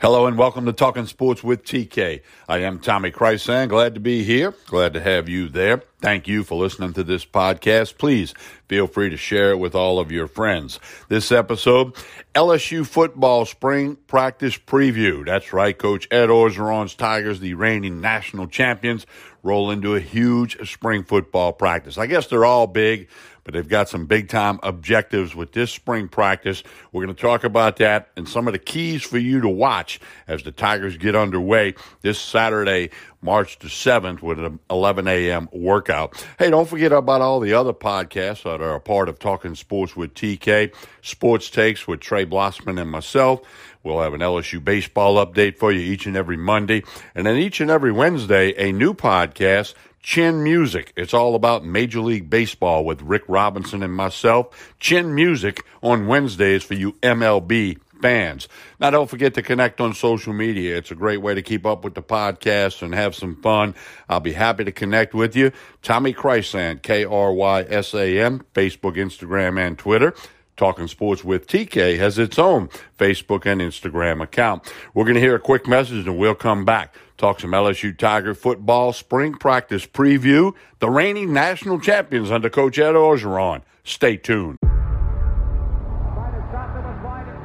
Hello and welcome to Talking Sports with TK. I am Tommy Krysan. Glad to be here. Glad to have you there. Thank you for listening to this podcast. Please feel free to share it with all of your friends. This episode, LSU football spring practice preview. That's right. Coach Ed Orgeron's Tigers, the reigning national champions, roll into a huge spring football practice. I guess they're all big, but they've got some big time objectives with this spring practice. We're going to talk about that and some of the keys for you to watch as the Tigers get underway this Saturday, March the 7th with an 11 a.m. workout. Hey, don't forget about all the other podcasts that are a part of Talking Sports with TK, Sports Takes with Trey Blossman and myself. We'll have an LSU baseball update for you each and every Monday. And then each and every Wednesday, a new podcast, Chin Music. It's all about Major League Baseball with Rick Robinson and myself. Chin Music on Wednesdays for you MLB fans. Now, don't forget to connect on social media. It's a great way to keep up with the podcast and have some fun. I'll be happy to connect with you. Tommy Krysan, K R Y S A M, Facebook, Instagram, and Twitter. Talking Sports with TK has its own Facebook and Instagram account. We're going to hear a quick message and we'll come back. Talk some LSU Tiger football spring practice preview. The reigning national champions under Coach Ed Orgeron. Stay tuned.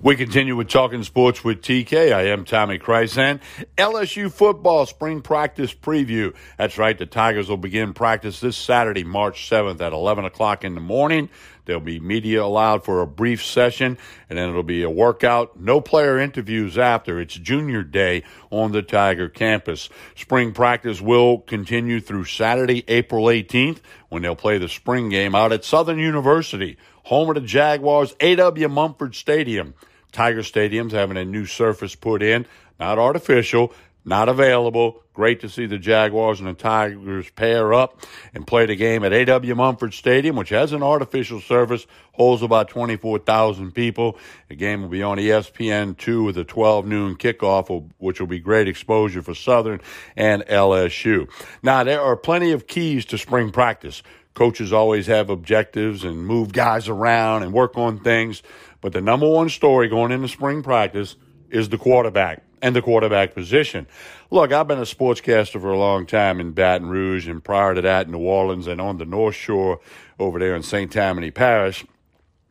We continue with Talking Sports with TK. I am Tommy Krysan. LSU football spring practice preview. That's right. The Tigers will begin practice this Saturday, March 7th at 11 o'clock in the morning. There'll be media allowed for a brief session, and then it'll be a workout. No player interviews after. It's junior day on the Tiger campus. Spring practice will continue through Saturday, April 18th, when they'll play the spring game out at Southern University, home of the Jaguars, A.W. Mumford Stadium. Tiger Stadium's having a new surface put in, not artificial, not available. Great to see the Jaguars and the Tigers pair up and play the game at A.W. Mumford Stadium, which has an artificial surface, holds about 24,000 people. The game will be on ESPN2 with a 12 noon kickoff, which will be great exposure for Southern and LSU. Now, there are plenty of keys to spring practice. Coaches always have objectives and move guys around and work on things. But the number one story going into spring practice is the quarterback and the quarterback position. Look, I've been a sportscaster for a long time in Baton Rouge and prior to that, in New Orleans and on the North Shore over there in St. Tammany Parish.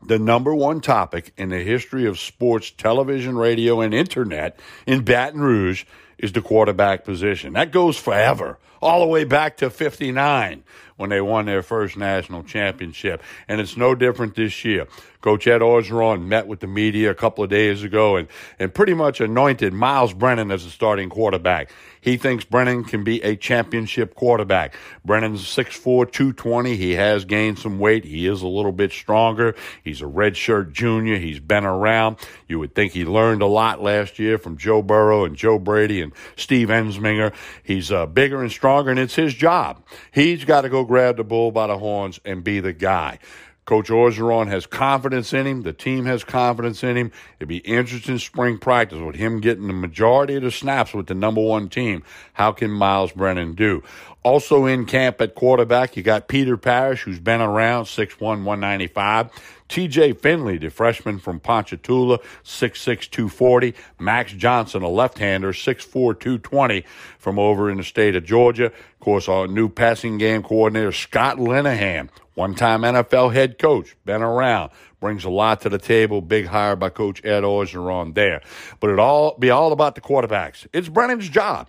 The number one topic in the history of sports, television, radio, and internet in Baton Rouge is the quarterback position. That goes forever, all the way back to 59 when they won their first national championship. And it's no different this year. Coach Ed Orgeron met with the media a couple of days ago and, and pretty much anointed Myles Brennan as the starting quarterback. He thinks Brennan can be a championship quarterback. Brennan's 6'4", 220. He has gained some weight. He is a little bit stronger. He's a redshirt junior. He's been around. You would think he learned a lot last year from Joe Burrow and Joe Brady and Steve Ensminger. He's uh, bigger and stronger, and it's his job. He's got to go grab the bull by the horns and be the guy. Coach Orgeron has confidence in him. The team has confidence in him. It'd be interesting spring practice with him getting the majority of the snaps with the number one team. How can Myles Brennan do? Also in camp at quarterback, you got Peter Parrish, who's been around, 6'1", 195. TJ Finley, the freshman from Ponchatoula, 6'6", 240. Max Johnson, a left-hander, 6'4", 220 from over in the state of Georgia. Of course, our new passing game coordinator, Scott Linehan, one time NFL head coach, been around, brings a lot to the table. Big hire by Coach Ed Orgeron there. But it all be all about the quarterbacks. It's Brennan's job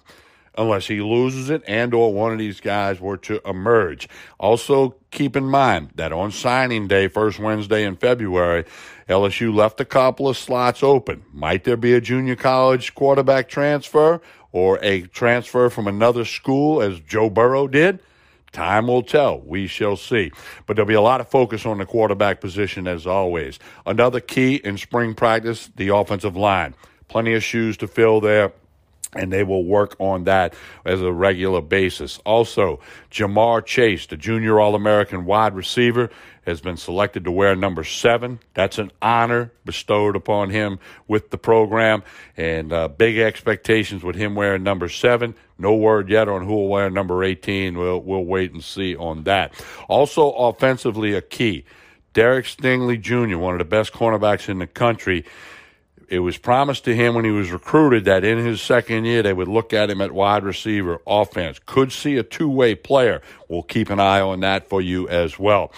unless he loses it and or one of these guys were to emerge. Also keep in mind that on signing day, first Wednesday in February, LSU left a couple of slots open. Might there be a junior college quarterback transfer or a transfer from another school as Joe Burrow did? Time will tell. We shall see. But there'll be a lot of focus on the quarterback position as always. Another key in spring practice, the offensive line. Plenty of shoes to fill there. And they will work on that as a regular basis. Also, Ja'Marr Chase, the junior All American wide receiver, has been selected to wear number seven. That's an honor bestowed upon him with the program, and uh, big expectations with him wearing number seven. No word yet on who will wear number 18. We'll, we'll wait and see on that. Also, offensively, a key. Derek Stingley Jr., one of the best cornerbacks in the country, it was promised to him when he was recruited that in his second year they would look at him at wide receiver offense. Could see a two way player. We'll keep an eye on that for you as well.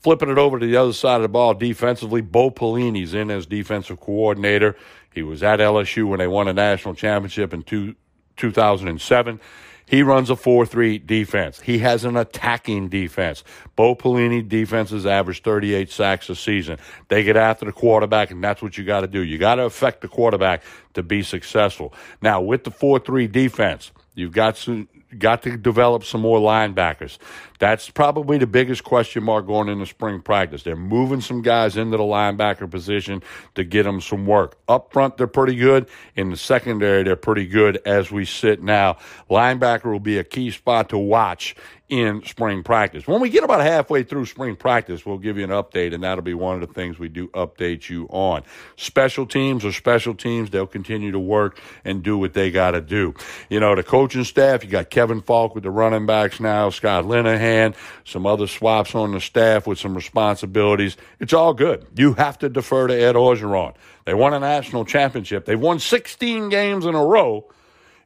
Flipping it over to the other side of the ball defensively, Bo Pelini's in as defensive coordinator. He was at LSU when they won a national championship in two, 2007. He runs a 4 3 defense. He has an attacking defense. Bo Pelini defenses average 38 sacks a season. They get after the quarterback, and that's what you got to do. You got to affect the quarterback to be successful. Now, with the 4 3 defense, you've got to, got to develop some more linebackers. That's probably the biggest question mark going into spring practice. They're moving some guys into the linebacker position to get them some work. Up front, they're pretty good. In the secondary, they're pretty good as we sit now. Linebacker will be a key spot to watch in spring practice. When we get about halfway through spring practice, we'll give you an update, and that'll be one of the things we do update you on. Special teams are special teams. They'll continue to work and do what they got to do. You know, the coaching staff, you got Kevin Faulk with the running backs now, Scott Linehan, some other swaps on the staff with some responsibilities. It's all good. You have to defer to Ed Orgeron. They won a national championship. they've won 16 games in a row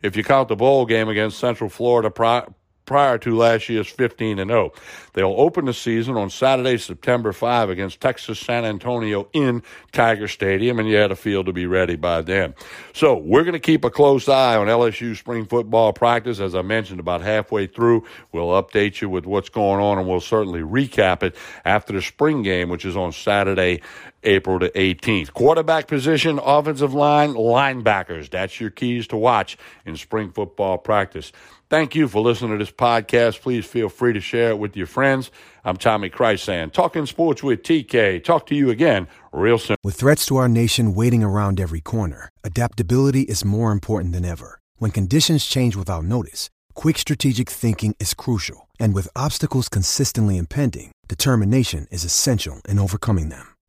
if you count the bowl game against Central Florida prior to last year's 15 and 0. They'll open the season on Saturday, September 5 against Texas San Antonio in Tiger Stadium, and you had a field to be ready by then. So we're going to keep a close eye on LSU spring football practice. As I mentioned, about halfway through, we'll update you with what's going on, and we'll certainly recap it after the spring game, which is on Saturday April the 18th. Quarterback position, offensive line, linebackers. That's your keys to watch in spring football practice. Thank you for listening to this podcast. Please feel free to share it with your friends. I'm Tommy Krysan, talking sports with TK. Talk to you again real soon. With threats to our nation waiting around every corner, adaptability is more important than ever. When conditions change without notice, quick strategic thinking is crucial. And with obstacles consistently impending, determination is essential in overcoming them.